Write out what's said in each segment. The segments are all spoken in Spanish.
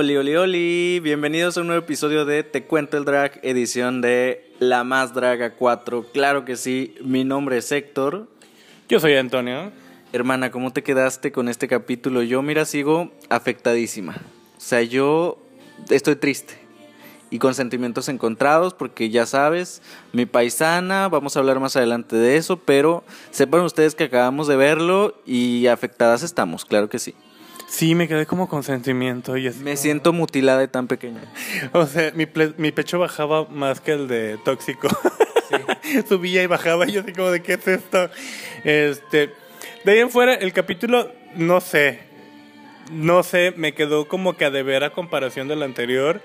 Oli, oli, oli, bienvenidos a un nuevo episodio de Te Cuento el Drag, edición de La Más Draga 4. Claro que sí, mi nombre es Héctor. Yo soy Antonio. Hermana, ¿cómo te quedaste con este capítulo? Yo, mira, sigo afectadísima. O sea, yo estoy triste y con sentimientos encontrados porque ya sabes, mi paisana, vamos a hablar más adelante de eso, pero sepan ustedes que acabamos de verlo y afectadas estamos, claro que sí. Sí, me quedé como con sentimiento. Y así Me como- siento mutilada y tan pequeña. O sea, mi, pecho bajaba más que el de tóxico. Subía y bajaba y yo así como de qué es esto. Este, de ahí en fuera, el capítulo, no sé. No sé, me quedó como que a deber a comparación del anterior.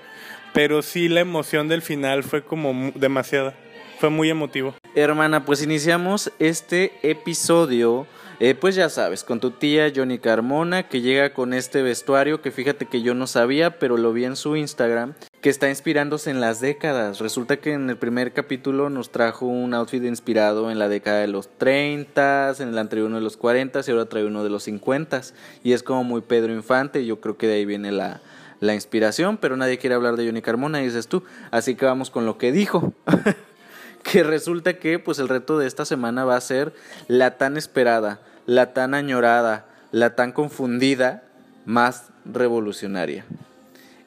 Pero sí la emoción del final fue como demasiada. Fue muy emotivo. Hermana, pues iniciamos este episodio, eh, pues ya sabes, con tu tía Johnny Carmona, que llega con este vestuario que fíjate que yo no sabía, pero lo vi en su Instagram, que está inspirándose en las décadas. Resulta que en el primer capítulo nos trajo un outfit inspirado en la década de los 30, en el anterior uno de los 40 y ahora trae uno de los 50. Y es como muy Pedro Infante, yo creo que de ahí viene la, la inspiración, pero nadie quiere hablar de Johnny Carmona, dices tú. Así que vamos con lo que dijo. que resulta que pues el reto de esta semana va a ser la tan esperada, la tan añorada, la tan confundida, más revolucionaria.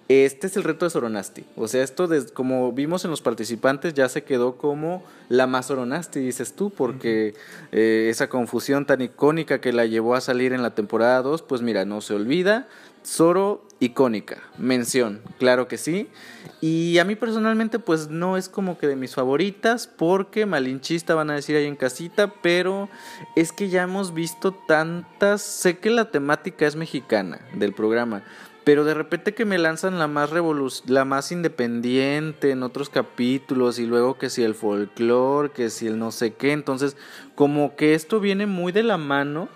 Este es el reto de Soronasti. O sea, esto como vimos en los participantes ya se quedó como la más Soronasti, dices tú, porque eh, esa confusión tan icónica que la llevó a salir en la temporada 2, pues mira, no se olvida. Zoro icónica, mención, claro que sí. Y a mí personalmente pues no es como que de mis favoritas porque malinchista van a decir ahí en casita, pero es que ya hemos visto tantas, sé que la temática es mexicana del programa, pero de repente que me lanzan la más revolu- la más independiente en otros capítulos y luego que si el folclore, que si el no sé qué, entonces como que esto viene muy de la mano,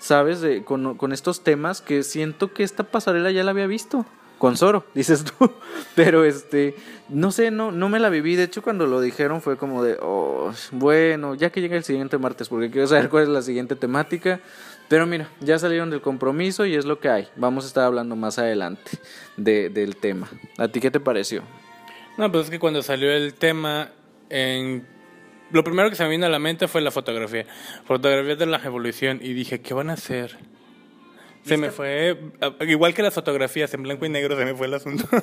¿sabes? De, con, con estos temas que siento que esta pasarela ya la había visto. Con Zoro, dices tú. Pero este, no sé, no, no me la viví. De hecho, cuando lo dijeron fue como de, oh, bueno, ya que llega el siguiente martes, porque quiero saber cuál es la siguiente temática. Pero mira, ya salieron del compromiso y es lo que hay. Vamos a estar hablando más adelante de, del tema. ¿A ti qué te pareció? No, pues es que cuando salió el tema, en... lo primero que se me vino a la mente fue la fotografía. Fotografía de la evolución. Y dije, ¿qué van a hacer? Se me fue, igual que las fotografías en blanco y negro, se me fue el asunto.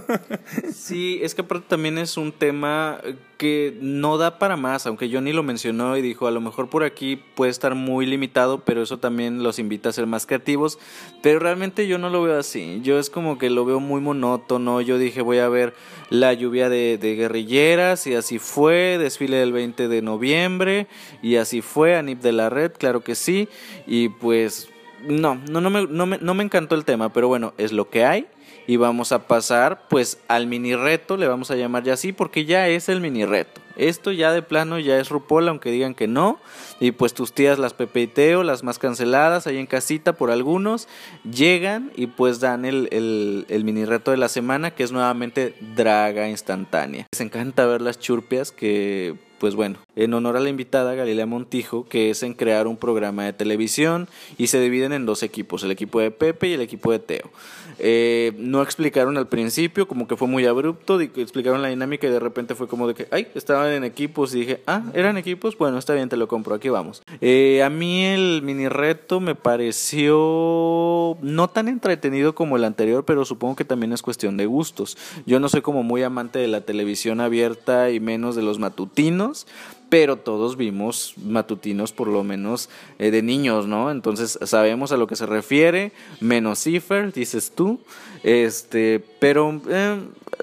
Sí, es que aparte también es un tema que no da para más, aunque Johnny lo mencionó y dijo, a lo mejor por aquí puede estar muy limitado, pero eso también los invita a ser más creativos, pero realmente yo no lo veo así, yo es como que lo veo muy monótono, yo dije voy a ver la lluvia de, de guerrilleras y así fue, desfile del 20 de noviembre y así fue, Anip de la Red, claro que sí, y pues no, no, no, me, no, me, no me encantó el tema, pero bueno, es lo que hay y vamos a pasar pues al mini reto, le vamos a llamar ya así porque ya es el mini reto. Esto ya de plano ya es RuPaul, aunque digan que no. Y pues tus tías, las Pepe y Teo, las más canceladas, ahí en casita por algunos, llegan y pues dan el, el, el mini reto de la semana, que es nuevamente draga instantánea. Les encanta ver las churpias que pues bueno, en honor a la invitada Galilea Montijo, que es en crear un programa de televisión y se dividen en dos equipos, el equipo de Pepe y el equipo de Teo. Eh, no explicaron al principio, como que fue muy abrupto, explicaron la dinámica y de repente fue como de que, ay, estaban en equipos y dije, ah, eran equipos, bueno, está bien, te lo compro, aquí vamos. Eh, a mí el mini reto me pareció no tan entretenido como el anterior, pero supongo que también es cuestión de gustos. Yo no soy como muy amante de la televisión abierta y menos de los matutinos, pero todos vimos matutinos por lo menos eh, de niños, ¿no? Entonces sabemos a lo que se refiere, menos Cipher, dices tú, este, pero eh,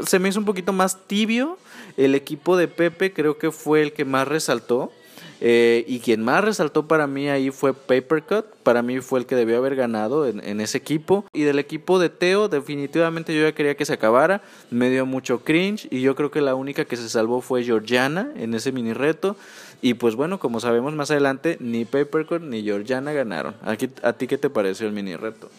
se me hizo un poquito más tibio. El equipo de Pepe creo que fue el que más resaltó. Eh, y quien más resaltó para mí ahí fue Papercut. Para mí fue el que debió haber ganado en, ese equipo. Y del equipo de Teo, definitivamente yo ya quería que se acabara. Me dio mucho cringe. Y yo creo que la única que se salvó fue Georgiana en ese mini reto. Y pues bueno, como sabemos más adelante, ni Papercut ni Georgiana ganaron. Aquí, ¿A ti qué te pareció el mini reto?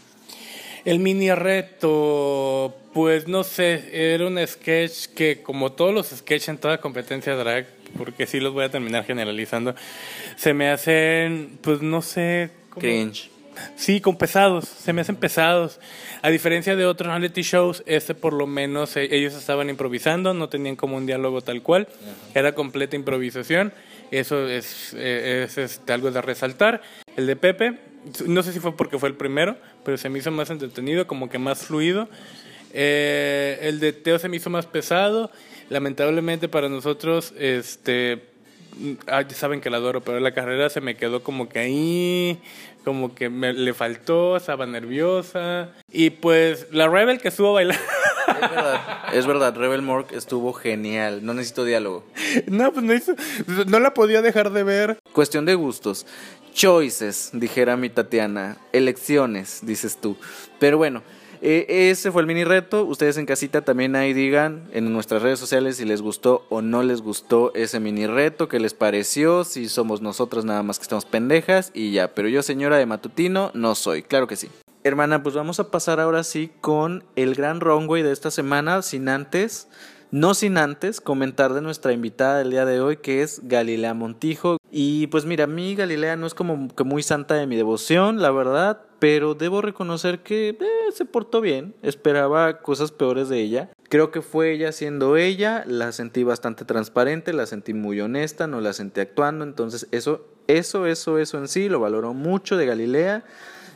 El mini reto, pues no sé, era un sketch que como todos los sketches en toda competencia drag, porque sí los voy a terminar generalizando, se me hacen, pues no sé... Cringe. Sí, con pesados, se me hacen pesados. A diferencia de otros reality shows, este por lo menos eh, ellos estaban improvisando, no tenían como un diálogo tal cual, era completa improvisación. Eso es, eh, es, este, algo de resaltar. El de Pepe, no sé si fue porque fue el primero, pero se me hizo más entretenido, como que más fluido. Eh, el de Teo se me hizo más pesado. Lamentablemente para nosotros, este, ah, saben que la adoro, pero la carrera se me quedó como que ahí, como que me, le faltó, estaba nerviosa. Y pues la Rebel que estuvo bailando. Es verdad, es verdad, Rebel Mork estuvo genial, no necesito diálogo. No, pues no, hizo, no la podía dejar de ver. Cuestión de gustos. Choices, dijera mi Tatiana. Elecciones, dices tú. Pero bueno, eh, ese fue el mini reto. Ustedes en casita también ahí digan en nuestras redes sociales si les gustó o no les gustó ese mini reto, qué les pareció, si somos nosotros nada más que estamos pendejas y ya. Pero yo, señora de matutino, no soy. Claro que sí. Hermana, pues vamos a pasar ahora sí con el gran runway de esta semana, sin antes, no sin antes comentar de nuestra invitada del día de hoy, que es Galilea Montijo. Y pues mira, a mí Galilea no es como que muy santa de mi devoción, la verdad, pero debo reconocer que eh, se portó bien, esperaba cosas peores de ella. Creo que fue ella siendo ella, la sentí bastante transparente, la sentí muy honesta, no la sentí actuando, entonces eso, eso, eso, eso en sí lo valoró mucho de Galilea.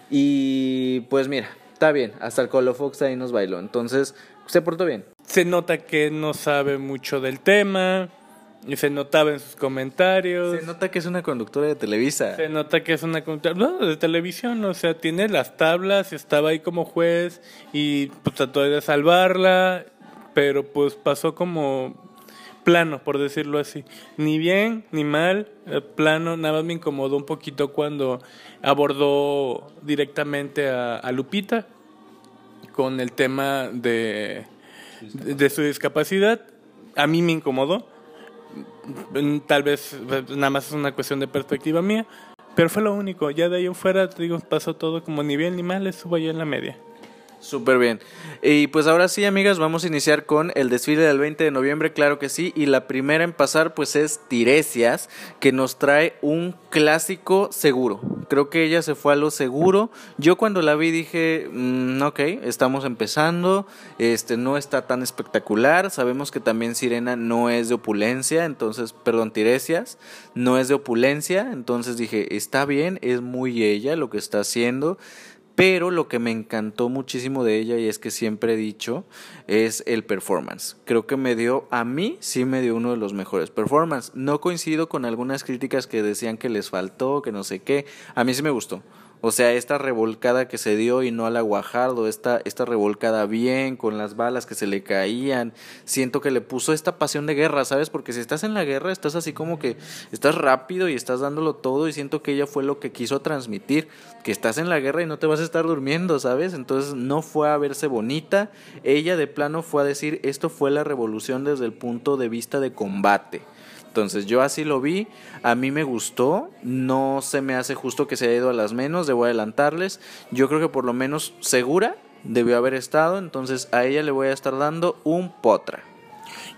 Y pues mira, está bien, hasta el Colo Fox ahí nos bailó, entonces se portó bien. Se nota que no sabe mucho del tema, y se notaba en sus comentarios. Se nota que es una conductora de Televisa. Se nota que es una conductora no, de televisión, o sea, tiene las tablas, estaba ahí como juez y pues, trató de salvarla, pero pues pasó como plano, por decirlo así. Ni bien ni mal, eh, plano, nada más me incomodó un poquito cuando abordó directamente a, Lupita con el tema de, de su discapacidad. A mí me incomodó tal vez nada más es una cuestión de perspectiva mía, pero fue lo único. Ya de ahí en fuera, digo, pasó todo como ni bien ni mal, estuvo ahí en la media. Súper bien. Y pues ahora sí, amigas, vamos a iniciar con el desfile del 20 de noviembre, claro que sí. Y la primera en pasar, pues es Tiresias, que nos trae un clásico seguro. Creo que ella se fue a lo seguro. Yo cuando la vi dije, mm, ok, estamos empezando, este no está tan espectacular. Sabemos que también Sirena no es de opulencia, entonces, perdón, Tiresias no es de opulencia. Entonces dije, está bien, es muy ella lo que está haciendo. Pero lo que me encantó muchísimo de ella, y es que siempre he dicho, es el performance. Creo que me dio, a mí sí me dio uno de los mejores performance. No coincido con algunas críticas que decían que les faltó, que no sé qué. A mí sí me gustó. O sea, esta revolcada que se dio y no a la Guajardo, esta, esta revolcada bien, con las balas que se le caían, siento que le puso esta pasión de guerra, ¿sabes? Porque si estás en la guerra, estás así como que estás rápido y estás dándolo todo y siento que ella fue lo que quiso transmitir, que estás en la guerra y no te vas a estar durmiendo, ¿sabes? Entonces no fue a verse bonita, ella de plano fue a decir, esto fue la revolución desde el punto de vista de combate. Entonces yo así lo vi, a mí me gustó, no se me hace justo que se haya ido a las menos, debo adelantarles, yo creo que por lo menos segura debió haber estado, entonces a ella le voy a estar dando un potra.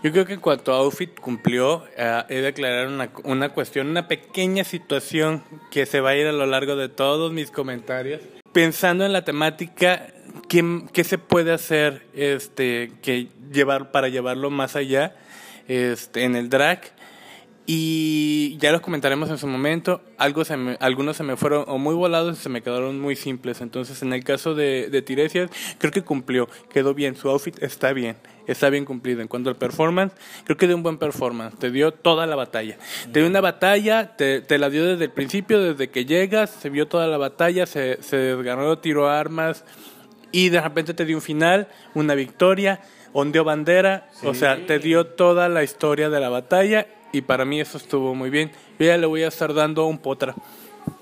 Yo creo que en cuanto a outfit cumplió, eh, he de aclarar una, una cuestión, una pequeña situación que se va a ir a lo largo de todos mis comentarios. Pensando en la temática, ¿qué, qué se puede hacer este, que llevar, para llevarlo más allá este, en el drag? Y ya los comentaremos en su momento. Algo se algunos se me fueron o muy volados y se me quedaron muy simples. Entonces, en el caso de, de Tiresias, creo que cumplió, quedó bien. Su outfit está bien, está bien cumplido. En cuanto al performance, creo que dio un buen performance. Te dio toda la batalla. Te dio una batalla, te, te la dio desde el principio, desde que llegas, se vio toda la batalla, se, se desgarró, tiró armas y de repente te dio un final, una victoria, ondeó bandera. O sea, te dio toda la historia de la batalla y para mí eso estuvo muy bien. Yo ya le voy a estar dando un potra.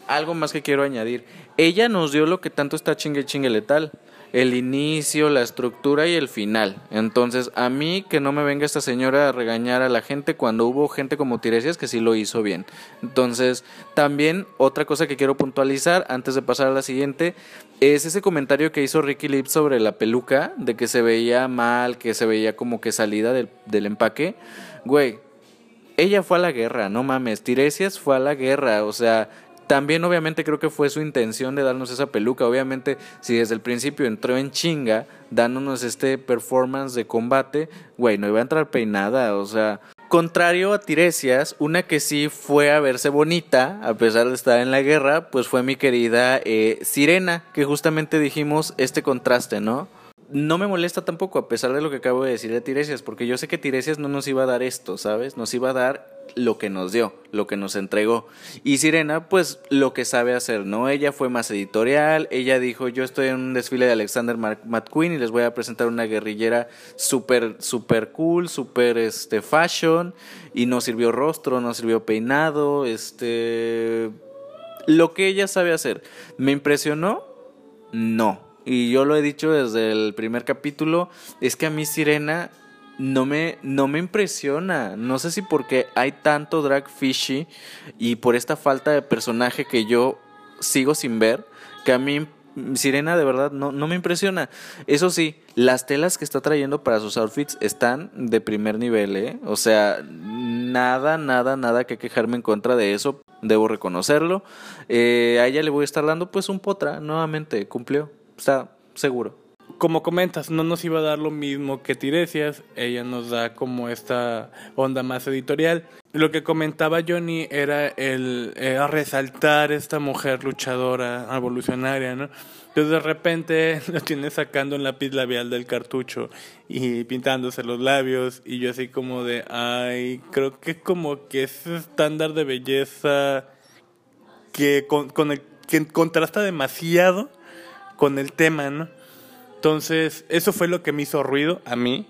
Algo más que quiero añadir. Ella nos dio lo que tanto está chingue chingue letal. El inicio, la estructura y el final. Entonces, a mí que no me venga esta señora a regañar a la gente cuando hubo gente como Tiresias que sí lo hizo bien. Entonces, también otra cosa que quiero puntualizar antes de pasar a la siguiente es ese comentario que hizo Ricky Lips sobre la peluca, de que se veía mal, que se veía como que salida del, del empaque. Güey, ella fue a la guerra, no mames, Tiresias fue a la guerra, o sea, También obviamente creo que fue su intención de darnos esa peluca. Obviamente si desde el principio entró en chinga dándonos este performance de combate, güey, no iba a entrar peinada, o sea... Contrario a Tiresias, una que sí fue a verse bonita, a pesar de estar en la guerra, pues fue mi querida eh, Sirena, que justamente dijimos este contraste, ¿no? No me molesta tampoco, a pesar de lo que acabo de decir de Tiresias, porque yo sé que Tiresias no nos iba a dar esto, ¿sabes? Nos iba a dar lo que nos dio, lo que nos entregó. Y Sirena, pues lo que sabe hacer, ¿no? Ella fue más editorial, ella dijo, yo estoy en un desfile de Alexander McQueen y les voy a presentar una guerrillera súper, súper cool, súper, este, fashion, y no sirvió rostro, no sirvió peinado, este... Lo que ella sabe hacer. ¿Me impresionó? No y yo lo he dicho desde el primer capítulo, es que a mí Sirena no me, no me impresiona. No sé si porque hay tanto drag fishy y por esta falta de personaje que yo sigo sin ver, que a mí Sirena de verdad no, no me impresiona. Eso sí, las telas que está trayendo para sus outfits están de primer nivel, ¿eh? O sea, nada, nada, nada que quejarme en contra de eso. Debo reconocerlo. Eh, a ella le voy a estar dando pues un potra, nuevamente, cumplió está seguro. Como comentas, no nos iba a dar lo mismo que Tiresias, ella nos da como esta onda más editorial. Lo que comentaba Johnny era el resaltar esta mujer luchadora, evolucionaria, ¿no? Entonces de repente lo tiene sacando en lápiz labial del cartucho y pintándose los labios y yo así como de, ay, creo que como que ese estándar de belleza que con, con el que contrasta demasiado con el tema, ¿no? Entonces, eso fue lo que me hizo ruido a mí.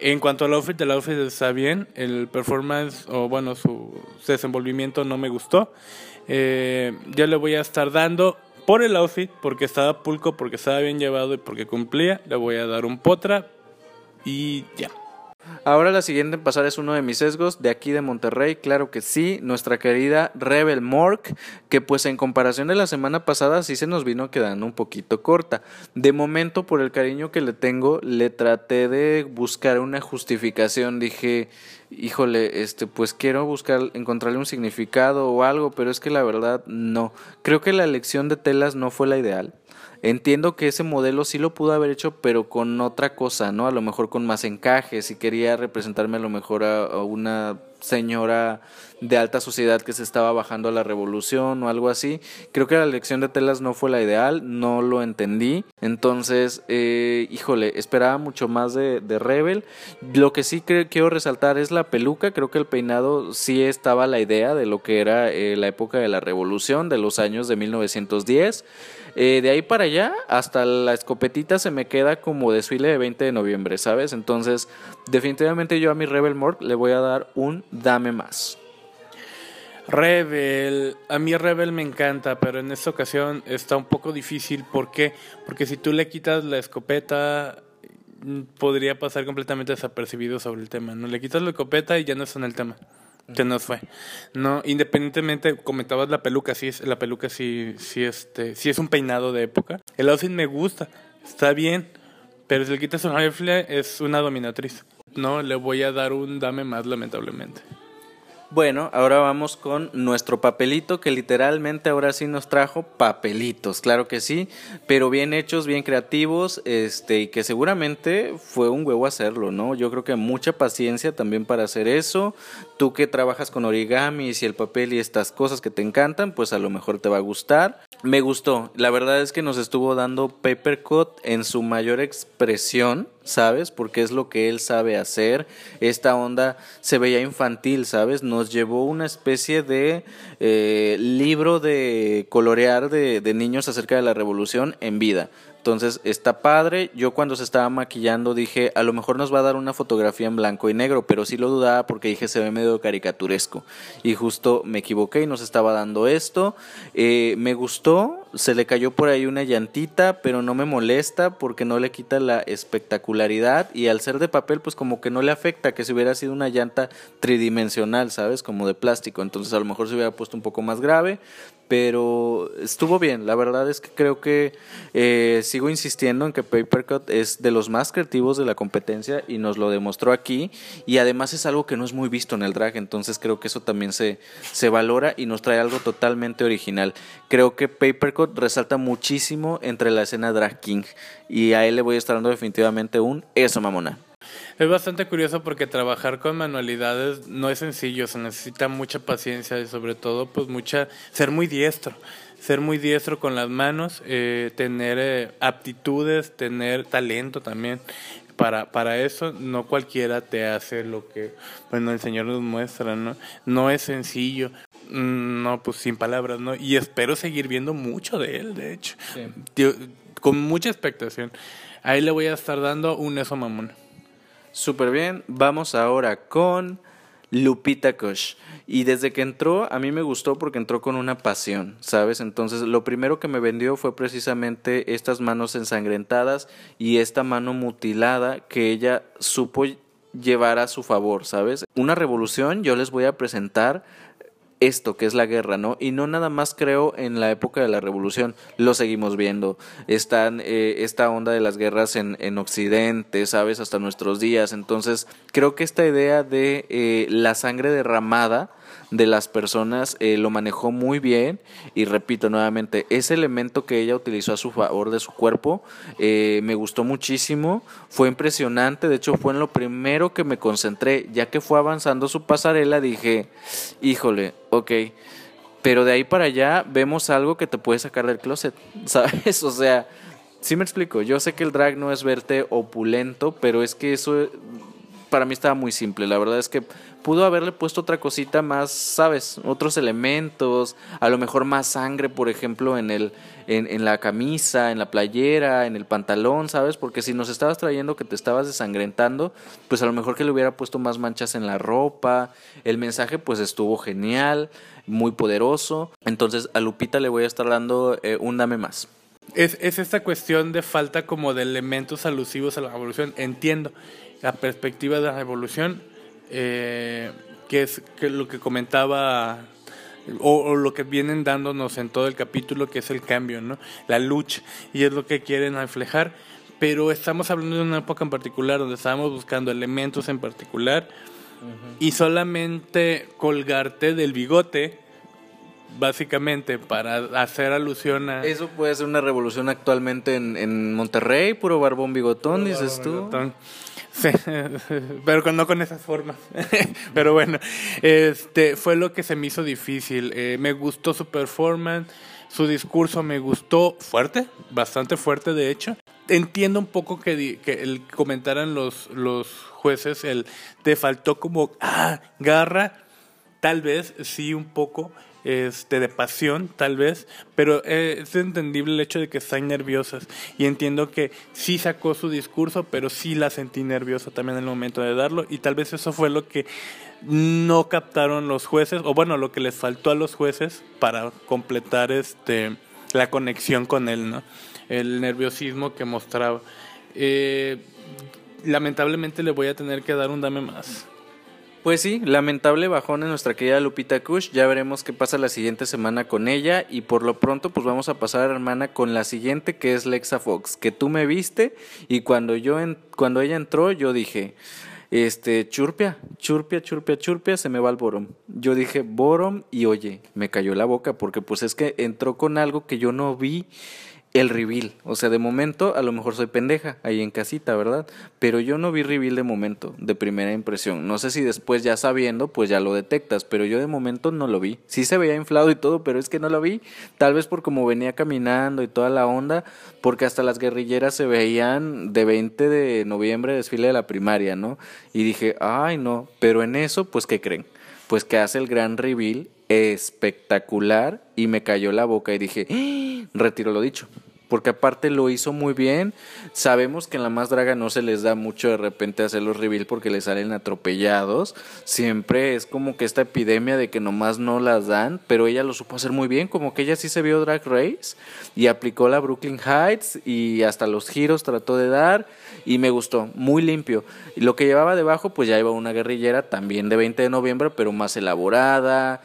En cuanto al outfit, el outfit está bien. El performance, o bueno, su desenvolvimiento no me gustó. Eh, yo le voy a estar dando por el outfit, porque estaba pulco, porque estaba bien llevado y porque cumplía. Le voy a dar un potra y ya. Ahora la siguiente en pasar es uno de mis sesgos de aquí de Monterrey, claro que sí, nuestra querida Rebel Mork, que pues en comparación de la semana pasada sí se nos vino quedando un poquito corta. De momento, por el cariño que le tengo, le traté de buscar una justificación, dije, híjole, este, pues quiero buscar, encontrarle un significado o algo, pero es que la verdad no. Creo que la elección de telas no fue la ideal. Entiendo que ese modelo sí lo pudo haber hecho, pero con otra cosa, ¿no? A lo mejor con más encaje, si quería representarme a lo mejor a, una señora de alta sociedad que se estaba bajando a la revolución o algo así. Creo que la elección de telas no fue la ideal, no lo entendí. Entonces, eh, híjole, esperaba mucho más de, Rebel. Lo que sí quiero resaltar es la peluca. Creo que el peinado sí estaba la idea de lo que era eh, la época de la revolución, de los años de 1910. Eh, de ahí para allá, hasta la escopetita se me queda como desfile de 20 de noviembre, ¿sabes? Entonces, definitivamente yo a mi Rebel Morg le voy a dar un dame más. Rebel, a mí Rebel me encanta, pero en esta ocasión está un poco difícil. ¿Por qué? Porque si tú le quitas la escopeta, podría pasar completamente desapercibido sobre el tema. No le quitas la escopeta y ya no está en el tema se nos fue. No, independientemente, comentabas la peluca, sí es, la peluca sí, sí, este, sí es un peinado de época. El outfit me gusta, está bien, pero si le quitas un rifle es una dominatriz. No, le voy a dar un dame más lamentablemente. Bueno, ahora vamos con nuestro papelito que literalmente ahora sí nos trajo papelitos, claro que sí, pero bien hechos, bien creativos, este y que seguramente fue un huevo hacerlo, ¿no? Yo creo que mucha paciencia también para hacer eso. Tú que trabajas con origami y el papel y estas cosas que te encantan, pues a lo mejor te va a gustar. Me gustó, la verdad es que nos estuvo dando Papercut en su mayor expresión, ¿sabes? Porque es lo que él sabe hacer. Esta onda se veía infantil, ¿sabes? Nos llevó una especie de eh, libro de colorear de niños acerca de la revolución en vida. Entonces está padre. Yo cuando se estaba maquillando dije, a lo mejor nos va a dar una fotografía en blanco y negro, pero sí lo dudaba porque dije se ve medio caricaturesco. Y justo me equivoqué y nos estaba dando esto. Eh, me gustó, se le cayó por ahí una llantita, pero no me molesta porque no le quita la espectacularidad. Y al ser de papel, pues como que no le afecta que si hubiera sido una llanta tridimensional, ¿sabes? Como de plástico. Entonces a lo mejor se hubiera puesto un poco más grave pero estuvo bien. La verdad es que creo que eh, sigo insistiendo en que Papercut es de los más creativos de la competencia y nos lo demostró aquí. Y además es algo que no es muy visto en el drag, entonces creo que eso también se, se valora y nos trae algo totalmente original. Creo que Papercut resalta muchísimo entre la escena drag king y a él le voy a estar dando definitivamente un eso mamona. Es bastante curioso porque trabajar con manualidades no es sencillo, se necesita mucha paciencia y sobre todo pues mucha ser muy diestro, ser muy diestro con las manos, eh, tener eh, aptitudes, tener talento también. Para, para eso no cualquiera te hace lo que bueno el Señor nos muestra, ¿no? No es sencillo. Mm, no, pues sin palabras, ¿no? Y espero seguir viendo mucho de él, de hecho. con mucha expectación. Ahí le voy a estar dando un eso mamón. Súper bien, vamos ahora con Lupita Kush. Y desde que entró, a mí me gustó porque entró con una pasión, ¿sabes? Entonces, lo primero que me vendió fue precisamente estas manos ensangrentadas y esta mano mutilada que ella supo llevar a su favor, ¿sabes? Una revolución, yo les voy a presentar esto que es la guerra, ¿no? Y no nada más creo en la época de la revolución, lo seguimos viendo. Están eh, esta onda de las guerras en, en, Occidente, ¿sabes? Hasta nuestros días. Entonces, creo que esta idea de eh, la sangre derramada de las personas eh, lo manejó muy bien. Y repito nuevamente, ese elemento que ella utilizó a su favor de su cuerpo eh, me gustó muchísimo, fue impresionante, de hecho fue en lo primero que me concentré, ya que fue avanzando su pasarela dije, híjole, ok, pero de ahí para allá vemos algo que te puede sacar del closet, ¿sabes? O sea, sí me explico, yo sé que el drag no es verte opulento, pero es que eso para mí estaba muy simple. La verdad es que pudo haberle puesto otra cosita más, ¿sabes? Otros elementos, a lo mejor más sangre, por ejemplo, en el en, en, la camisa, en la playera, en el pantalón, ¿sabes? Porque si nos estabas trayendo que te estabas desangrentando, pues a lo mejor que le hubiera puesto más manchas en la ropa. El mensaje pues estuvo genial, muy poderoso. Entonces a Lupita le voy a estar dando eh, un dame más. Es, es esta cuestión de falta como de elementos alusivos a la evolución, entiendo la perspectiva de la evolución, eh, que es que lo que comentaba o, lo que vienen dándonos en todo el capítulo, que es el cambio, ¿no? La lucha, y es lo que quieren reflejar, pero estamos hablando de una época en particular donde estábamos buscando elementos en particular y solamente colgarte del bigote básicamente para hacer alusión a... Eso puede ser una revolución actualmente en, en Monterrey, puro barbón bigotón, dices tú. Sí, pero no con esas formas. pero bueno, este fue lo que se me hizo difícil. Eh, me gustó su performance, su discurso me gustó fuerte, bastante fuerte de hecho. Entiendo un poco que, que el comentaran los, los jueces, el te faltó como ah, garra, tal vez sí un poco este, de pasión, tal vez, pero eh, es entendible el hecho de que están nerviosas. Y entiendo que sí sacó su discurso, pero sí la sentí nerviosa también en el momento de darlo. Y tal vez eso fue lo que no captaron los jueces, o bueno, lo que les faltó a los jueces para completar este la conexión con él, ¿no? El nerviosismo que mostraba. Eh, lamentablemente le voy a tener que dar un dame más. Pues sí, lamentable bajón en nuestra querida Lupita Kush. Ya veremos qué pasa la siguiente semana con ella. Y por lo pronto, pues vamos a pasar, hermana, con la siguiente que es Lexa Fox. Que tú me viste y cuando yo en, cuando ella entró, yo dije, este, churpia, churpia, churpia, churpia, se me va el borom. Yo dije borom y oye, me cayó la boca porque pues es que entró con algo que yo no vi el reveal. O sea, de momento, a lo mejor soy pendeja ahí en casita, ¿verdad? Pero yo no vi reveal de momento, de primera impresión. No sé si después ya sabiendo, pues ya lo detectas, pero yo de momento no lo vi. Sí se veía inflado y todo, pero es que no lo vi. Tal vez por como venía caminando y toda la onda, porque hasta las guerrilleras se veían de 20 de noviembre, desfile de la primaria, ¿no? Y dije, ay, no. Pero en eso, pues, ¿qué creen? Pues que hace el gran reveal espectacular y me cayó la boca y dije, ¡Ah! retiro lo dicho. Porque aparte lo hizo muy bien. Sabemos que en la más draga no se les da mucho de repente hacer los reveal porque les salen atropellados. Siempre es como que esta epidemia de que nomás no las dan. Pero ella lo supo hacer muy bien. Como que ella sí se vio Drag Race y aplicó la Brooklyn Heights y hasta los giros trató de dar. Y me gustó, muy limpio. Y lo que llevaba debajo, pues ya iba una guerrillera también de 20 de noviembre, pero más elaborada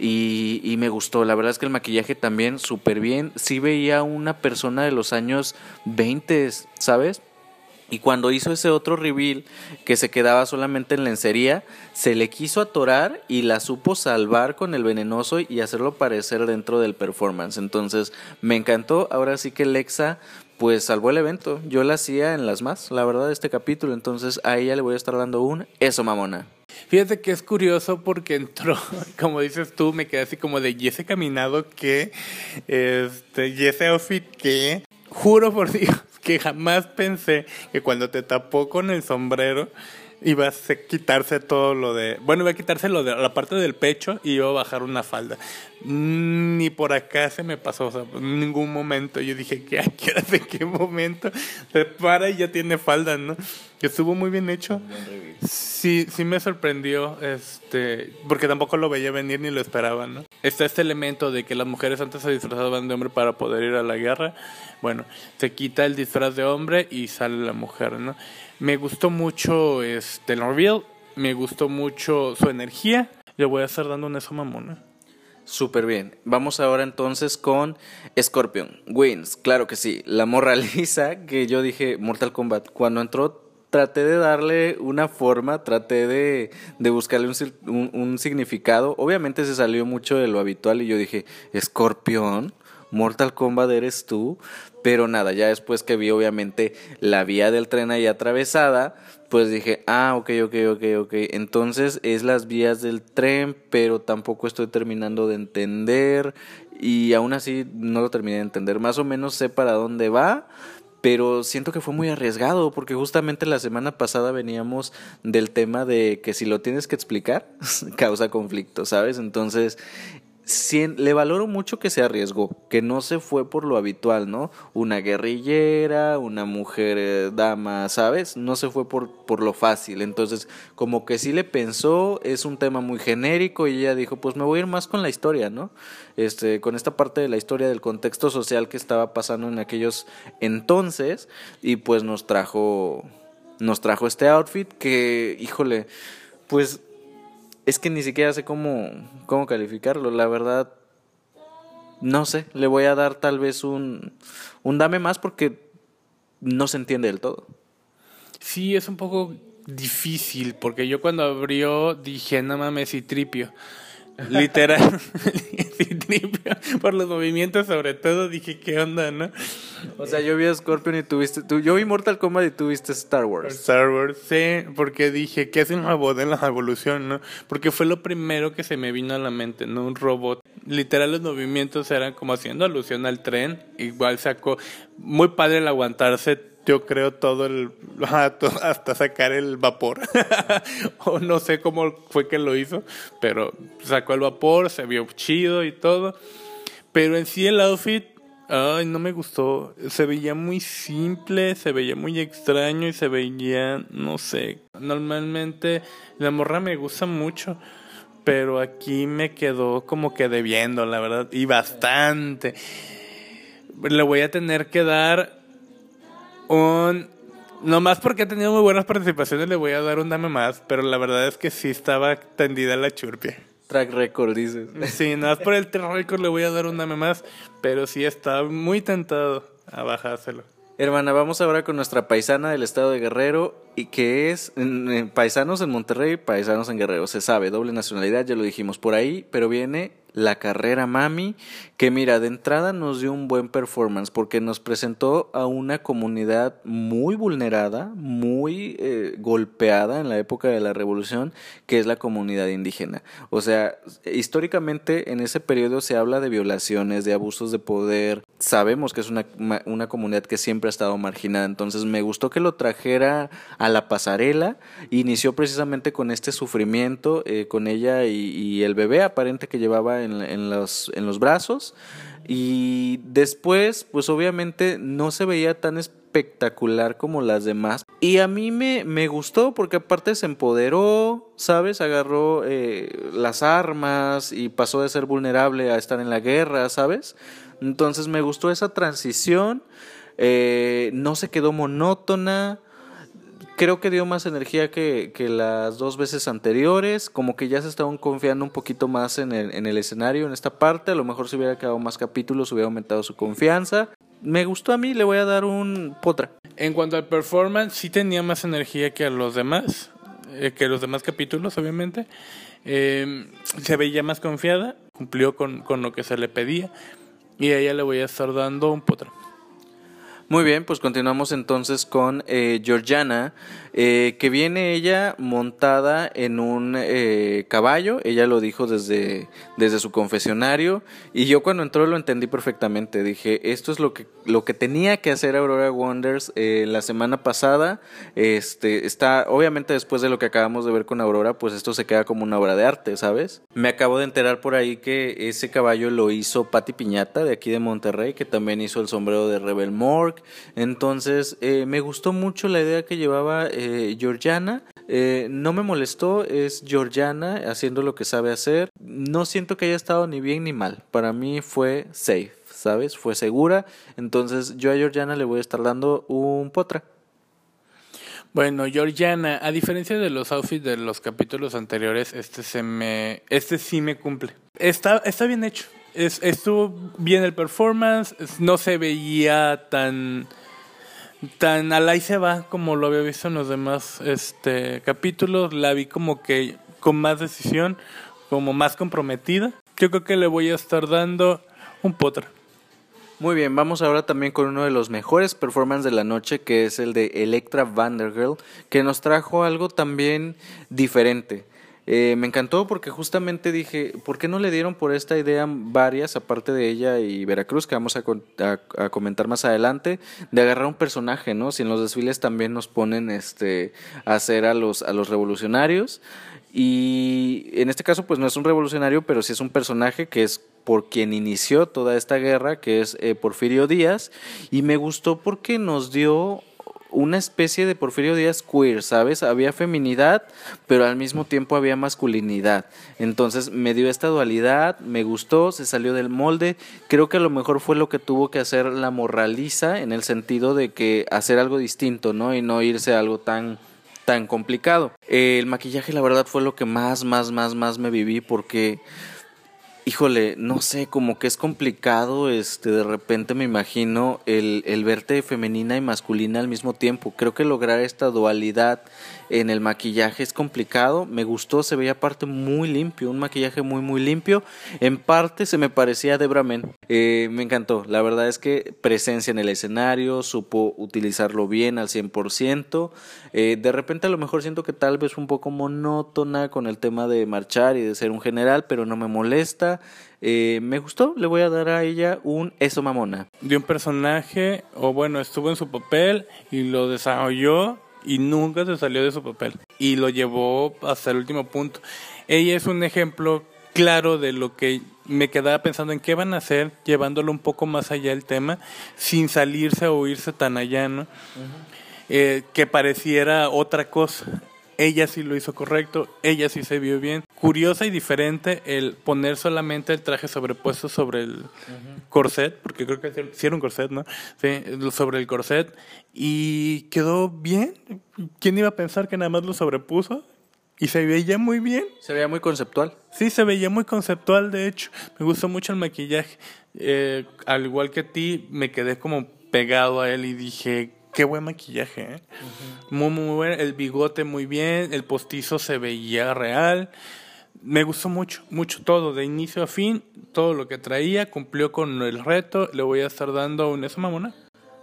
y, me gustó. La verdad es que el maquillaje también súper bien. Sí veía una persona de los años 20, ¿sabes? Y cuando hizo ese otro reveal que se quedaba solamente en lencería, se le quiso atorar y la supo salvar con el venenoso y hacerlo parecer dentro del performance. Entonces me encantó. Ahora sí que Lexa pues salvó el evento. Yo la hacía en las más, la verdad, este capítulo. Entonces a ella le voy a estar dando un eso, mamona. Fíjate que es curioso porque entró, como dices tú, me quedé así como de y ese caminado que, este, y ese outfit que, juro por Dios que jamás pensé que cuando te tapó con el sombrero iba a quitarse todo lo de. Bueno, iba a quitarse lo de la parte del pecho y iba a bajar una falda. Ni por acá se me pasó, o sea, en ningún momento. Yo dije, ¿qué? ¿Qué ¿En qué momento? Se para y ya tiene falda, ¿no? Que estuvo muy bien hecho. Sí, sí me sorprendió, este, porque tampoco lo veía venir ni lo esperaba, ¿no? Está este elemento de que las mujeres antes se disfrazaban de hombre para poder ir a la guerra. Bueno, se quita el disfraz de hombre y sale la mujer, ¿no? Me gustó mucho este, el me gustó mucho su energía. Le voy a estar dando un eso mamona. Súper bien. Vamos ahora entonces con Scorpion. Wins, claro que sí. La morra lisa que yo dije Mortal Kombat. Cuando entró traté de darle una forma, traté de, de buscarle un, un, significado. Obviamente se salió mucho de lo habitual y yo dije, Escorpión, Mortal Kombat eres tú. Pero nada, ya después que vi obviamente la vía del tren ahí atravesada, pues dije, ah, ok, ok, ok, ok. Entonces es las vías del tren, pero tampoco estoy terminando de entender. Y aún así no lo terminé de entender. Más o menos sé para dónde va, pero siento que fue muy arriesgado porque justamente la semana pasada veníamos del tema de que si lo tienes que explicar causa conflicto, ¿sabes? Entonces le valoro mucho que se arriesgó, que no se fue por lo habitual, ¿no? Una guerrillera, una mujer eh, dama, ¿sabes? No se fue por, por lo fácil. Entonces, como que sí le pensó, es un tema muy genérico y ella dijo, pues me voy a ir más con la historia, ¿no? Este, con esta parte de la historia del contexto social que estaba pasando en aquellos entonces y pues nos trajo nos trajo este outfit que, híjole, pues es que ni siquiera sé cómo, cómo calificarlo. La verdad, no sé. Le voy a dar tal vez un, un dame más porque no se entiende del todo. Sí, es un poco difícil porque yo cuando abrió dije, no mames, y tripio. Literal, por los movimientos sobre todo, dije, ¿qué onda, no? O sea, yo vi a Scorpion y tuviste, tú, yo vi Mortal Kombat y tuviste Star Wars. Star Wars, sí, porque dije, ¿qué hace un robot en la evolución, no? Porque fue lo primero que se me vino a la mente, ¿no? Un robot. Literal, los movimientos eran como haciendo alusión al tren, igual sacó, muy padre el aguantarse yo creo todo el hasta sacar el vapor. O no sé cómo fue que lo hizo pero sacó el vapor se vio chido y todo. Pero en sí el outfit ay no me gustó. Se veía muy simple se veía muy extraño y se veía no sé. Normalmente la morra me gusta mucho pero aquí me quedó como que debiendo la verdad y bastante. Le voy a tener que dar un... Nomás porque ha tenido muy buenas participaciones le voy a dar un dame más, pero la verdad es que sí estaba tendida la churpia. Track record, dices. Sí, nada más por el track record le voy a dar un dame más, pero sí estaba muy tentado a bajárselo. Hermana, vamos ahora con nuestra paisana del estado de Guerrero y que es paisanos en Monterrey, paisanos en Guerrero, se sabe, doble nacionalidad, ya lo dijimos por ahí, pero viene la carrera Mami, que mira, de entrada nos dio un buen performance porque nos presentó a una comunidad muy vulnerada, muy eh, golpeada en la época de la revolución, que es la comunidad indígena. O sea, históricamente en ese periodo se habla de violaciones, de abusos de poder. Sabemos que es una, una comunidad que siempre ha estado marginada, entonces me gustó que lo trajera a la pasarela. Inició precisamente con este sufrimiento, eh, con ella y, y el bebé aparente que llevaba en, los, en los brazos. Y después, pues obviamente no se veía tan espectacular como las demás. Y a mí me, me gustó porque aparte se empoderó, ¿sabes? Agarró eh, las armas y pasó de ser vulnerable a estar en la guerra, ¿sabes? Entonces me gustó esa transición. Eh, no se quedó monótona creo que dio más energía que, las dos veces anteriores, como que ya se estaban confiando un poquito más en el, en el escenario, en esta parte, a lo mejor si hubiera quedado más capítulos hubiera aumentado su confianza. Me gustó a mí, le voy a dar un potra. En cuanto al performance, sí tenía más energía que a los demás, eh, que los demás capítulos, obviamente. Eh, se veía más confiada, cumplió con, con lo que se le pedía, y a ella le voy a estar dando un potra. Muy bien, pues continuamos entonces con eh, Georgiana, eh, que viene ella montada en un eh, caballo, ella lo dijo desde, desde su confesionario, y yo cuando entró lo entendí perfectamente, dije, esto es lo que, lo que tenía que hacer Aurora Wonders eh, la semana pasada, este, está, obviamente después de lo que acabamos de ver con Aurora, pues esto se queda como una obra de arte, ¿sabes? Me acabo de enterar por ahí que ese caballo lo hizo Patti Piñata, de aquí de Monterrey, que también hizo el sombrero de Rebel Morgue, entonces, eh, me gustó mucho la idea que llevaba eh, Georgiana. Eh, no me molestó, es Georgiana haciendo lo que sabe hacer. No siento que haya estado ni bien ni mal. Para mí fue safe, ¿sabes? Fue segura. Entonces, yo a Georgiana le voy a estar dando un potra. Bueno, Georgiana, a diferencia de los outfits de los capítulos anteriores, este se me, este sí me cumple. Está, está bien hecho es, estuvo bien el performance, no se veía tan tan al ahí se va como lo había visto en los demás este capítulos, la vi como que con más decisión, como más comprometida. Yo creo que le voy a estar dando un potra. Muy bien, vamos ahora también con uno de los mejores performances de la noche, que es el de Electra Vandergirl, que nos trajo algo también diferente. Eh, me encantó porque justamente dije, ¿por qué no le dieron por esta idea varias, aparte de ella y Veracruz, que vamos a, comentar más adelante, de agarrar un personaje, ¿no? Si en los desfiles también nos ponen este, a hacer a los, a los revolucionarios. Y en este caso, pues no es un revolucionario, pero sí es un personaje que es por quien inició toda esta guerra, que es eh, Porfirio Díaz. Y me gustó porque nos dio una especie de Porfirio Díaz queer, ¿sabes? Había feminidad, pero al mismo tiempo había masculinidad. Entonces me dio esta dualidad, me gustó, se salió del molde. Creo que a lo mejor fue lo que tuvo que hacer la moraliza en el sentido de que hacer algo distinto, ¿no? Y no irse a algo tan tan complicado. el maquillaje la verdad fue lo que más más más más me viví porque híjole, no sé, como que es complicado, este, de repente me imagino el, el verte femenina y masculina al mismo tiempo. Creo que lograr esta dualidad en el maquillaje es complicado. Me gustó, se veía parte muy limpio, un maquillaje muy, muy limpio. En parte se me parecía a Debra Men. Eh, me encantó. La verdad es que presencia en el escenario, supo utilizarlo bien al 100%. Eh, de repente a lo mejor siento que tal vez un poco monótona con el tema de marchar y de ser un general, pero no me molesta. Eh, me gustó, le voy a dar a ella un eso mamona. De un personaje, o bueno, estuvo en su papel y lo desarrolló y nunca se salió de su papel y lo llevó hasta el último punto. Ella es un ejemplo claro de lo que me quedaba pensando en qué van a hacer, llevándolo un poco más allá el tema, sin salirse o irse tan allá, ¿no? Eh, que pareciera otra cosa ella sí lo hizo correcto, ella sí se vio bien. Curiosa y diferente el poner solamente el traje sobrepuesto sobre el corset, porque creo que sí era un corset, ¿no? Sí, sobre el corset. Y quedó bien. ¿Quién iba a pensar que nada más lo sobrepuso? Y se veía muy bien. Se veía muy conceptual. Sí, se veía muy conceptual, de hecho. Me gustó mucho el maquillaje. Eh, al igual que a ti, me quedé como pegado a él y dije, Qué buen maquillaje, ¿eh? Muy, muy bueno. El bigote muy bien, el postizo se veía real. Me gustó mucho, mucho todo, de inicio a fin, todo lo que traía, cumplió con el reto. Le voy a estar dando un eso, mamona.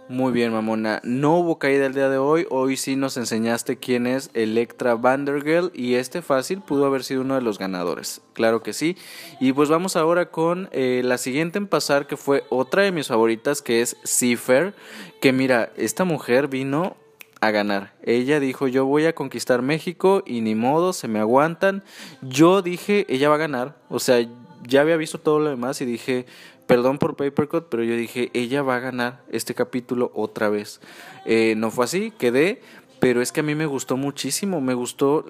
Muy bien, mamona. No hubo caída el día de hoy. Hoy sí nos enseñaste quién es Electra Vandergirl y este fácil pudo haber sido uno de los ganadores. Claro que sí. Y pues vamos ahora con eh, la siguiente en pasar que fue otra de mis favoritas que es Cipher. Que mira, esta mujer vino a ganar. Ella dijo yo voy a conquistar México y ni modo, se me aguantan. Yo dije ella va a ganar. O sea, ya había visto todo lo demás y dije Perdón por Papercut, pero yo dije, ella va a ganar este capítulo otra vez. Eh, no fue así, quedé, pero es que a mí me gustó muchísimo, me gustó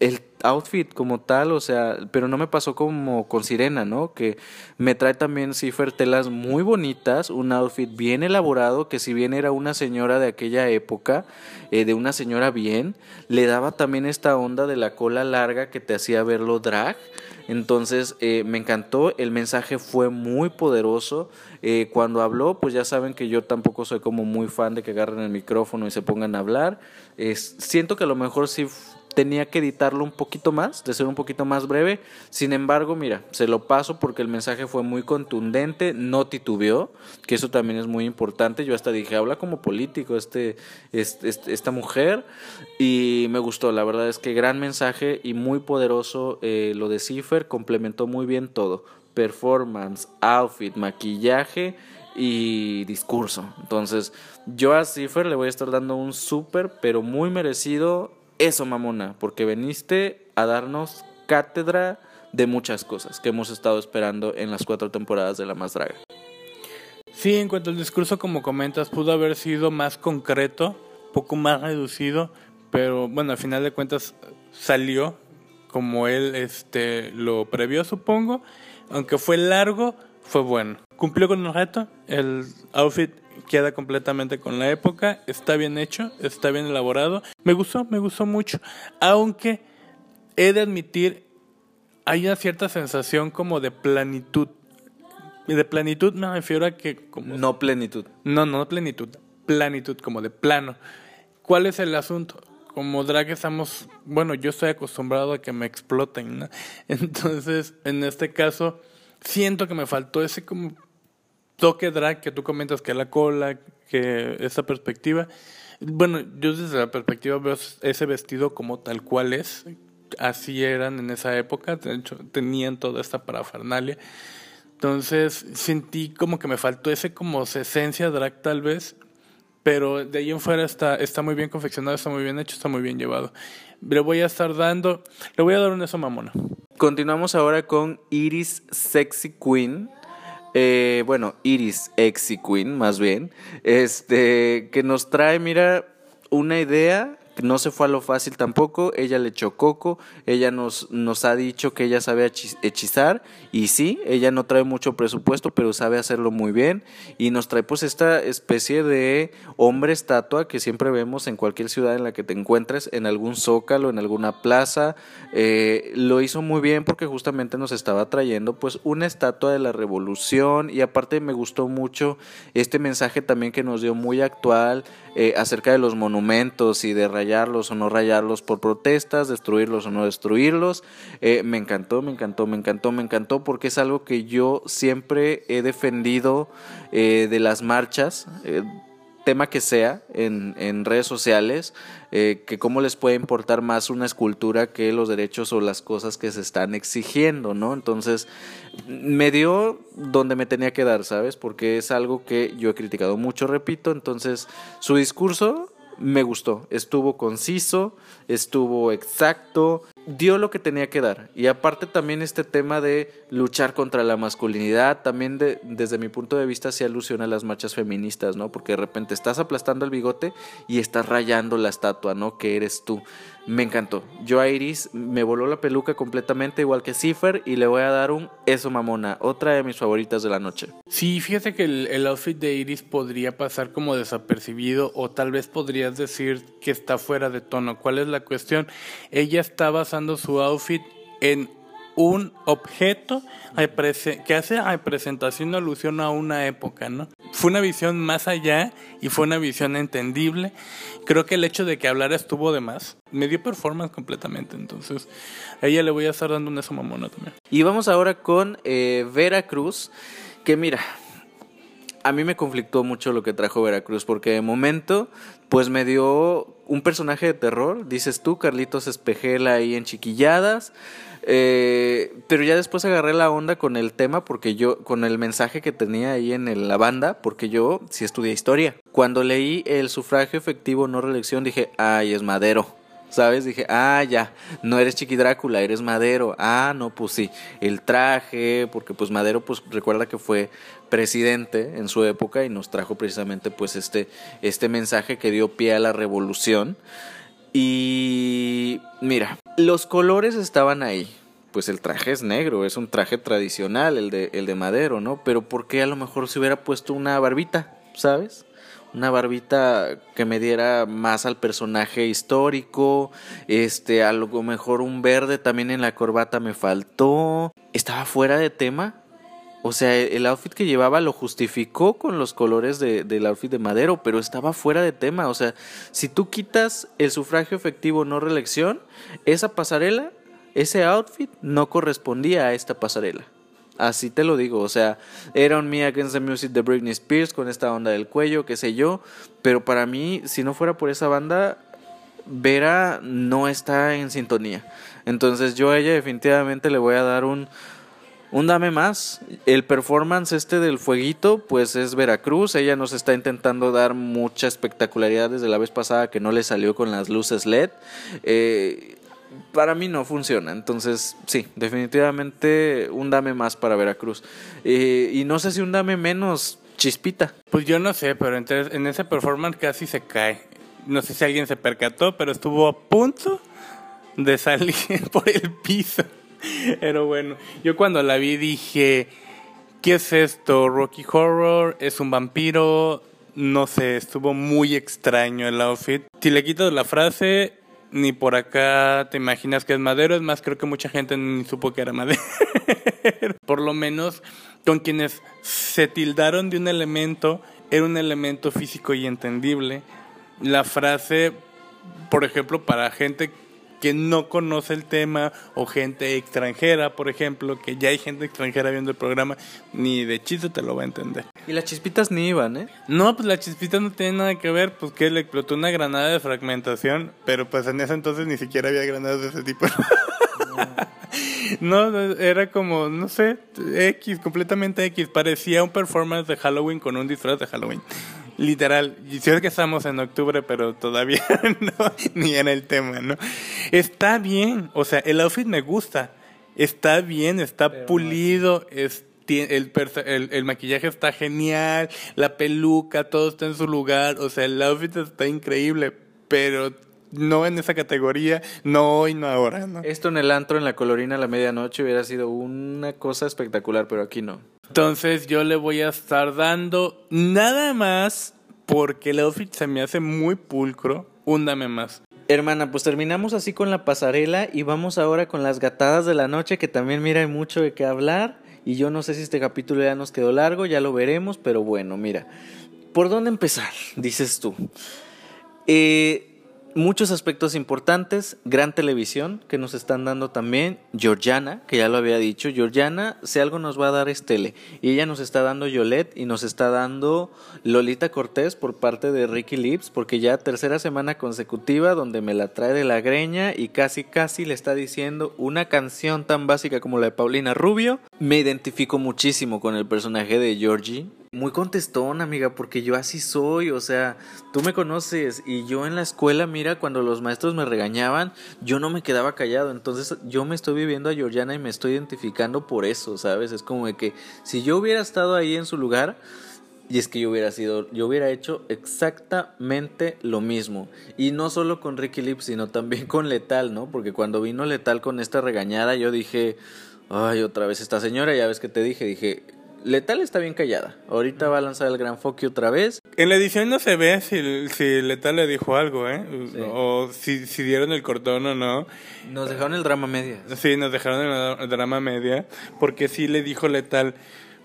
el outfit como tal, o sea, pero no me pasó como con Sirena, ¿no? Que me trae también Cipher telas muy bonitas, un outfit bien elaborado, que si bien era una señora de aquella época, eh, de una señora bien, le daba también esta onda de la cola larga que te hacía verlo drag. Entonces eh, me encantó, el mensaje fue muy poderoso. Eh, cuando habló, pues ya saben que yo tampoco soy como muy fan de que agarren el micrófono y se pongan a hablar. siento que a lo mejor sí tenía que editarlo un poquito más, de ser un poquito más breve. Sin embargo, mira, se lo paso porque el mensaje fue muy contundente, no titubeó, que eso también es muy importante. Yo hasta dije, habla como político este, este, este esta mujer y me gustó. La verdad es que gran mensaje y muy poderoso eh, lo de Cipher, complementó muy bien todo. Performance, outfit, maquillaje y discurso. Entonces, yo a Cipher le voy a estar dando un súper, pero muy merecido eso, mamona, porque veniste a darnos cátedra de muchas cosas que hemos estado esperando en las cuatro temporadas de La Más Draga. Sí, en cuanto al discurso, como comentas, pudo haber sido más concreto, poco más reducido, pero bueno, al final de cuentas salió como él este, lo previó, supongo. Aunque fue largo, fue bueno. Cumplió con el reto, el outfit queda completamente con la época, está bien hecho, está bien elaborado. Me gustó, me gustó mucho, aunque he de admitir, hay una cierta sensación como de planitud. Y de planitud me refiero a que como... No plenitud. No, no plenitud, planitud, como de plano. ¿Cuál es el asunto? Como drag estamos, bueno, yo estoy acostumbrado a que me exploten, ¿no? Entonces, en este caso, siento que me faltó ese como toque drag que tú comentas que la cola, que esa perspectiva. Bueno, yo desde la perspectiva veo ese vestido como tal cual es. Así eran en esa época, de hecho, tenían toda esta parafernalia. Entonces sentí como que me faltó ese como esencia drag tal vez, pero de ahí en fuera está, está muy bien confeccionado, está muy bien hecho, está muy bien llevado. Le voy a estar dando, le voy a dar un eso mamona. Continuamos ahora con Iris Sexy Queen eh, bueno, Iris Exy Queen, más bien, este, que nos trae, mira, una idea no se fue a lo fácil tampoco, ella le echó coco, ella nos, nos ha dicho que ella sabe hechizar y sí, ella no trae mucho presupuesto, pero sabe hacerlo muy bien y nos trae pues esta especie de hombre estatua que siempre vemos en cualquier ciudad en la que te encuentres, en algún zócalo, en alguna plaza, eh, lo hizo muy bien porque justamente nos estaba trayendo pues una estatua de la revolución y aparte me gustó mucho este mensaje también que nos dio muy actual eh, acerca de los monumentos y de rayarlos o no rayarlos por protestas, destruirlos o no destruirlos. Eh, me encantó, me encantó, me encantó, me encantó porque es algo que yo siempre he defendido eh, de las marchas tema que sea en, en redes sociales, eh, que cómo les puede importar más una escultura que los derechos o las cosas que se están exigiendo, ¿no? Entonces, me dio donde me tenía que dar, ¿sabes? Porque es algo que yo he criticado mucho, repito, entonces su discurso me gustó, estuvo conciso, estuvo exacto, dio lo que tenía que dar. Y aparte también este tema de luchar contra la masculinidad, también de, desde mi punto de vista se alusiona a las marchas feministas, ¿no? Porque de repente estás aplastando el bigote y estás rayando la estatua, ¿no? Que eres tú. Me encantó. Yo a Iris me voló la peluca completamente igual que Cipher y le voy a dar un eso mamona, otra de mis favoritas de la noche. Sí, fíjate que el, el outfit de Iris podría pasar como desapercibido o tal vez podrías decir que está fuera de tono. ¿Cuál es la cuestión? Ella está basando su outfit en un objeto que hace representación o alusión a una época, ¿no? Fue una visión más allá y fue una visión entendible. Creo que el hecho de que hablara estuvo de más. Me dio performance completamente, entonces a ella le voy a estar dando una mamona también. Y vamos ahora con eh, Veracruz, que mira, a mí me conflictó mucho lo que trajo Veracruz, porque de momento, pues me dio un personaje de terror, dices tú, Carlitos Espejela ahí en chiquilladas. Eh, pero ya después agarré la onda con el tema, porque yo, con el mensaje que tenía ahí en la banda, porque yo sí estudié historia. Cuando leí el sufragio efectivo no reelección, dije, ay, es madero. ¿Sabes? Dije, ah, ya, no eres Chiqui Drácula, eres Madero. Ah, no, pues sí, el traje, porque pues Madero, pues recuerda que fue presidente en su época y nos trajo precisamente pues este, este mensaje que dio pie a la revolución. Y mira, Los colores estaban ahí. Pues el traje es negro, es un traje tradicional, el de, el de madero, ¿no? Pero ¿por qué a lo mejor se hubiera puesto una barbita, ¿sabes? Una barbita que me diera más al personaje histórico, este, a lo mejor un verde también en la corbata me faltó. Estaba fuera de tema, o sea, el outfit que llevaba lo justificó con los colores de, del outfit de Madero, pero estaba fuera de tema. O sea, si tú quitas el sufragio efectivo no reelección, esa pasarela, ese outfit no correspondía a esta pasarela. Así te lo digo, o sea, era un Me Against the Music de Britney Spears con esta onda del cuello, qué sé yo, pero para mí, si no fuera por esa banda, Vera no está en sintonía. Entonces yo a ella definitivamente le voy a dar un un dame más. El performance este del fueguito, pues es Veracruz. Ella nos está intentando dar mucha espectacularidad desde la vez pasada que no le salió con las luces LED. Eh, para mí no funciona. Entonces, sí, definitivamente un dame más para Veracruz. Eh, y no sé si un dame menos chispita. Pues yo no sé, pero entonces en ese performance casi se cae. No sé si alguien se percató, pero estuvo a punto de salir por el piso. Pero bueno, yo cuando la vi dije, ¿qué es esto? ¿Rocky Horror? ¿Es un vampiro? No sé, estuvo muy extraño el outfit. Si le quitas la frase, ni por acá te imaginas que es madero. Es más, creo que mucha gente ni supo que era madero. por lo menos con quienes se tildaron de un elemento, era un elemento físico y entendible. La frase, por ejemplo, para gente que no conoce el tema o gente extranjera, por ejemplo, que ya hay gente extranjera viendo el programa, ni de chiste te lo va a entender. Y las chispitas ni iban, ¿eh? No, pues las chispitas no tienen nada que ver, pues que le explotó una granada de fragmentación, pero pues en ese entonces ni siquiera había granadas de ese tipo. No, era como, no sé, X, completamente X. Parecía un performance de Halloween con un disfraz de Halloween. Literal, y si es que estamos en octubre, pero todavía no, ni en el tema, ¿no? Está bien, o sea, el outfit me gusta, está bien, está pulido, el, el, el, maquillaje está genial, la peluca, todo está en su lugar, o sea, el outfit está increíble, pero no en esa categoría, no hoy, no ahora, ¿no? Esto en el antro, en la colorina a la medianoche hubiera sido una cosa espectacular, pero aquí no. Entonces yo le voy a estar dando nada más porque el outfit se me hace muy pulcro. Un dame más. Hermana, pues terminamos así con la pasarela y vamos ahora con las gatadas de la noche, que también mira hay mucho de qué hablar. Y yo no sé si este capítulo ya nos quedó largo, ya lo veremos, pero bueno, mira. ¿Por dónde empezar? Dices tú. Eh, muchos aspectos importantes, gran televisión que nos están dando también, Georgiana, que ya lo había dicho, Georgiana, si algo nos va a dar es tele, y ella nos está dando Yolette y nos está dando Lolita Cortés por parte de Ricky Lips, porque ya tercera semana consecutiva donde me la trae de la greña y casi casi le está diciendo una canción tan básica como la de Paulina Rubio, me identifico muchísimo con el personaje de Georgie, muy contestón, amiga, porque yo así soy, o sea, tú me conoces y yo en la escuela, mira, cuando los maestros me regañaban, yo no me quedaba callado, entonces yo me estoy viviendo a Georgiana y me estoy identificando por eso, ¿sabes? Es como de que si yo hubiera estado ahí en su lugar, y es que yo hubiera sido, yo hubiera hecho exactamente lo mismo. Y no solo con Ricky Lips, sino también con Letal, ¿no? Porque cuando vino Letal con esta regañada, yo dije, ay, otra vez esta señora, ya ves que te dije, dije, Letal está bien callada. Ahorita va a lanzar el Gran Foki otra vez. En la edición no se ve si, si Letal le dijo algo, ¿eh? O si, si, dieron el cordón o no. Nos dejaron el drama media. Sí, nos dejaron el, drama media. Porque sí le dijo Letal,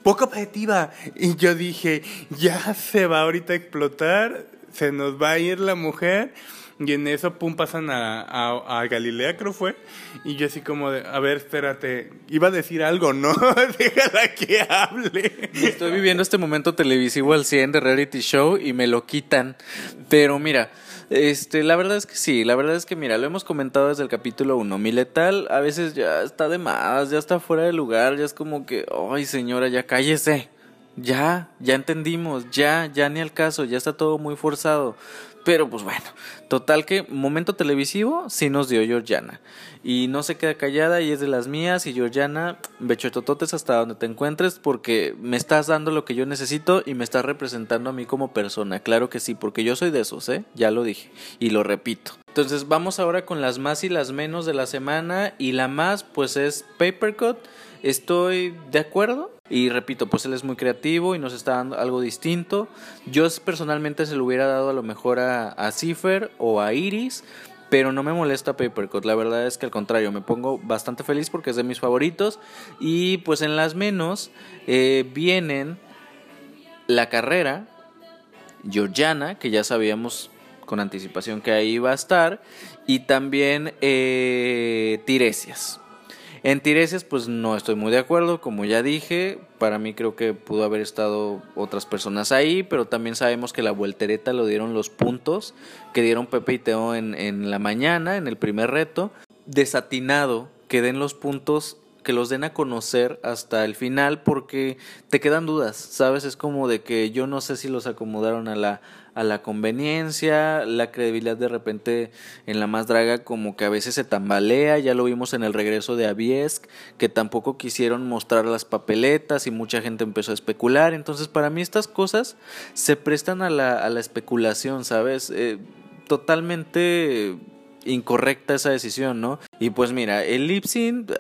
poco objetiva. Y yo dije, ya se va ahorita a explotar. Se nos va a ir la mujer. Y en eso, pum, pasan a, a, Galilea, creo fue. Y yo así como de, a ver, espérate, iba a decir algo, ¿no? Déjala que hable. Estoy viviendo este momento televisivo al 100 de reality show y me lo quitan. Pero mira, este, la verdad es que sí, la verdad es que mira, lo hemos comentado desde el capítulo 1. Mi letal a veces ya está de más, ya está fuera de lugar, ya es como que, ay señora, ya cállese. Ya, ya entendimos, ya, ya ni al caso, ya está todo muy forzado. Pero pues bueno, total que momento televisivo sí nos dio Georgiana. Y no se queda callada y es de las mías. Y Georgiana, bechotototes hasta donde te encuentres porque me estás dando lo que yo necesito y me estás representando a mí como persona. Claro que sí, porque yo soy de esos, ¿eh? Ya lo dije y lo repito. Entonces vamos ahora con las más y las menos de la semana. Y la más pues es Papercut. Estoy de acuerdo. Y repito, pues él es muy creativo y nos está dando algo distinto. Yo personalmente se lo hubiera dado a lo mejor a, Cipher o a Iris, pero no me molesta Papercut. La verdad es que al contrario, me pongo bastante feliz porque es de mis favoritos. Y pues en las menos eh, vienen la carrera, Georgiana, que ya sabíamos con anticipación que ahí iba a estar, y también eh, Tiresias. En Tiresias, pues no estoy muy de acuerdo, como ya dije, para mí creo que pudo haber estado otras personas ahí, pero también sabemos que la vueltereta lo dieron los puntos que dieron Pepe y Teo en, en la mañana, en el primer reto. Desatinado que den los puntos que los den a conocer hasta el final porque te quedan dudas, ¿sabes? Es como de que yo no sé si los acomodaron a la a la conveniencia, la credibilidad de repente en la más draga como que a veces se tambalea, ya lo vimos en el regreso de Aviesk, que tampoco quisieron mostrar las papeletas y mucha gente empezó a especular, entonces para mí estas cosas se prestan a la, a la especulación, ¿sabes? Eh, totalmente incorrecta esa decisión, ¿no? Y pues mira, el lip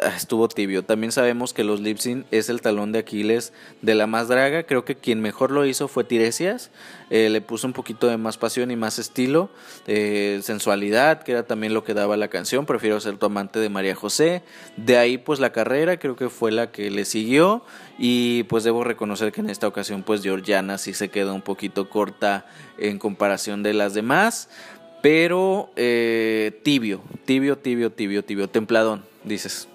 ah, estuvo tibio. También sabemos que los lip es el talón de Aquiles de la más draga. Creo que quien mejor lo hizo fue Tiresias. Eh, le puso un poquito de más pasión y más estilo, eh, sensualidad, que era también lo que daba la canción. Prefiero ser tu amante de María José. De ahí pues la carrera creo que fue la que le siguió. Y pues debo reconocer que en esta ocasión pues Georgiana sí se quedó un poquito corta en comparación de las demás pero eh, tibio, tibio, tibio, tibio, tibio, templadón, dices.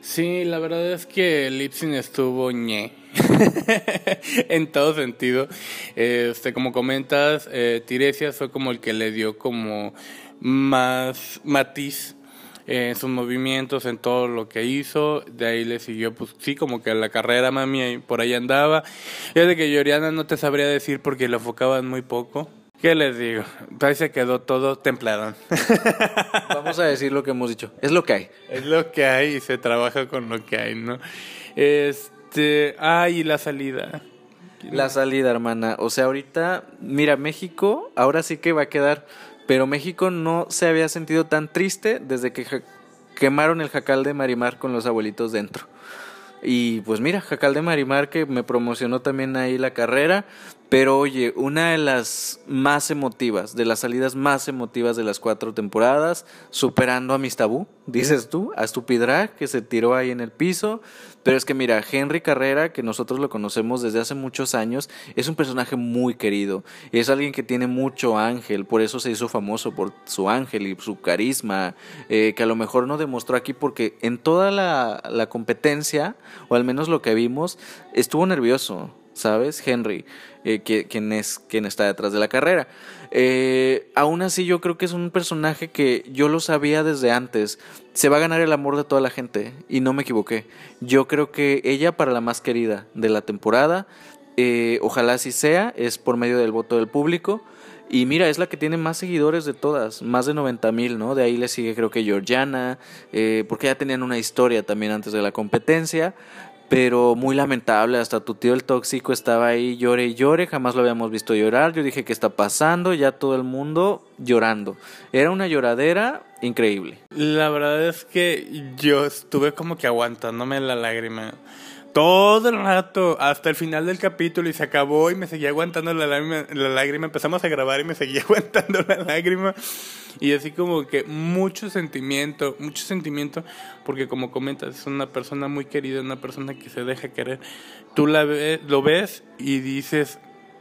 Sí, la verdad es que Lipsin estuvo ñe. en todo sentido. Este, como comentas, eh, Tiresias fue como el que le dio como más matiz en sus movimientos, en todo lo que hizo. De ahí le siguió, pues sí, como que la carrera mami por ahí andaba. Es de que Yoriana no te sabría decir porque lo enfocaban muy poco. ¿Qué les digo? Ahí se quedó todo templado. Vamos a decir lo que hemos dicho. Es lo que hay. Es lo que hay y se trabaja con lo que hay, ¿no? Este. Ay, la salida. La salida, hermana. O sea, ahorita, mira, México ahora sí que va a quedar. Pero México no se había sentido tan triste desde que quemaron el jacal de Marimar con los abuelitos dentro. Y pues mira, Jacal de Marimar que me promocionó también ahí la carrera. Pero oye, una de las más emotivas, de las salidas más emotivas de las cuatro temporadas, superando a Mis Tabú, dices tú, a Stupidra, que se tiró ahí en el piso. Pero es que mira, Henry Carrera, que nosotros lo conocemos desde hace muchos años, es un personaje muy querido. Es alguien que tiene mucho ángel, por eso se hizo famoso por su ángel y su carisma, eh, que a lo mejor no demostró aquí porque en toda la, la competencia, o al menos lo que vimos, estuvo nervioso ¿sabes? Henry, eh, quien, es, está detrás de la carrera. Eh, aún así yo creo que es un personaje que yo lo sabía desde antes. Se va a ganar el amor de toda la gente y no me equivoqué. Yo creo que ella para la más querida de la temporada, eh, ojalá así sea, es por medio del voto del público. Y mira, es la que tiene más seguidores de todas, más de 90 mil, ¿no? De ahí le sigue creo que Georgiana, porque ya tenían una historia también antes de la competencia pero muy lamentable, hasta tu tío el tóxico estaba ahí llore y llore, jamás lo habíamos visto llorar, yo dije, ¿qué está pasando? Ya todo el mundo llorando. Era una lloradera increíble. La verdad es que yo estuve como que aguantándome la lágrima todo el rato, hasta el final del capítulo y se acabó y me seguía aguantando la lágrima, la lágrima, empezamos a grabar y me seguía aguantando la lágrima. Y así como que mucho sentimiento, mucho sentimiento, porque como comentas, es una persona muy querida, una persona que se deja querer, tú la lo ves y dices,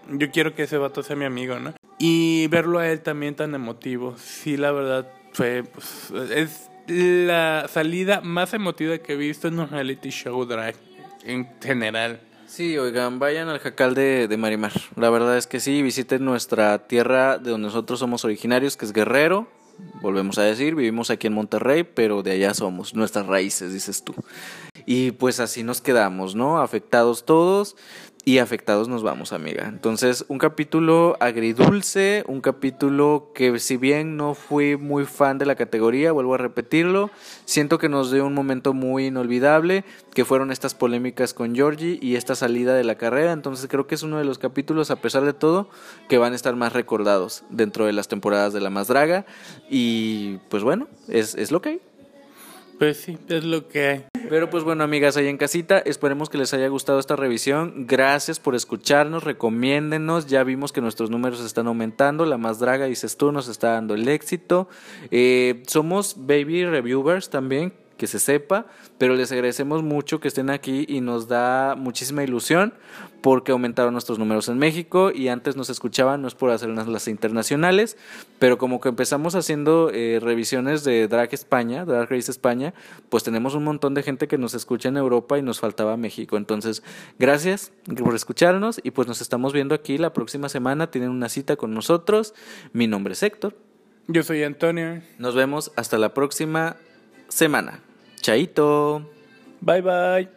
yo quiero que ese vato sea mi amigo, ¿no? Y verlo a él también tan emotivo, sí, la verdad fue, pues, es la salida más emotiva que he visto en un reality show drag en general. Sí, oigan, vayan al jacal de, de, Marimar. La verdad es que sí, visiten nuestra tierra de donde nosotros somos originarios, que es Guerrero. Volvemos a decir, vivimos aquí en Monterrey, pero de allá somos, nuestras raíces, dices tú. Y pues así nos quedamos, ¿no? Afectados todos. Y afectados nos vamos, amiga. Entonces, un capítulo agridulce, un capítulo que si bien no fui muy fan de la categoría, vuelvo a repetirlo, siento que nos dio un momento muy inolvidable, que fueron estas polémicas con Georgie y esta salida de la carrera. Entonces, creo que es uno de los capítulos, a pesar de todo, que van a estar más recordados dentro de las temporadas de La Más Draga. Y pues bueno, es, es lo que hay. Pues sí, es lo que hay. Pero pues bueno, amigas, ahí en casita, esperemos que les haya gustado esta revisión. Gracias por escucharnos, recomiéndenos. Ya vimos que nuestros números están aumentando. La más draga, dices tú, nos está dando el éxito. Eh, somos baby reviewers también, que se sepa, pero les agradecemos mucho que estén aquí y nos da muchísima ilusión porque aumentaron nuestros números en México y antes nos escuchaban, no es por hacer las internacionales, pero como que empezamos haciendo eh, revisiones de Drag España, Drag Race España, pues tenemos un montón de gente que nos escucha en Europa y nos faltaba México. Entonces, gracias por escucharnos y pues nos estamos viendo aquí la próxima semana. Tienen una cita con nosotros. Mi nombre es Héctor. Yo soy Antonio. Nos vemos hasta la próxima semana. Chaito. Bye bye.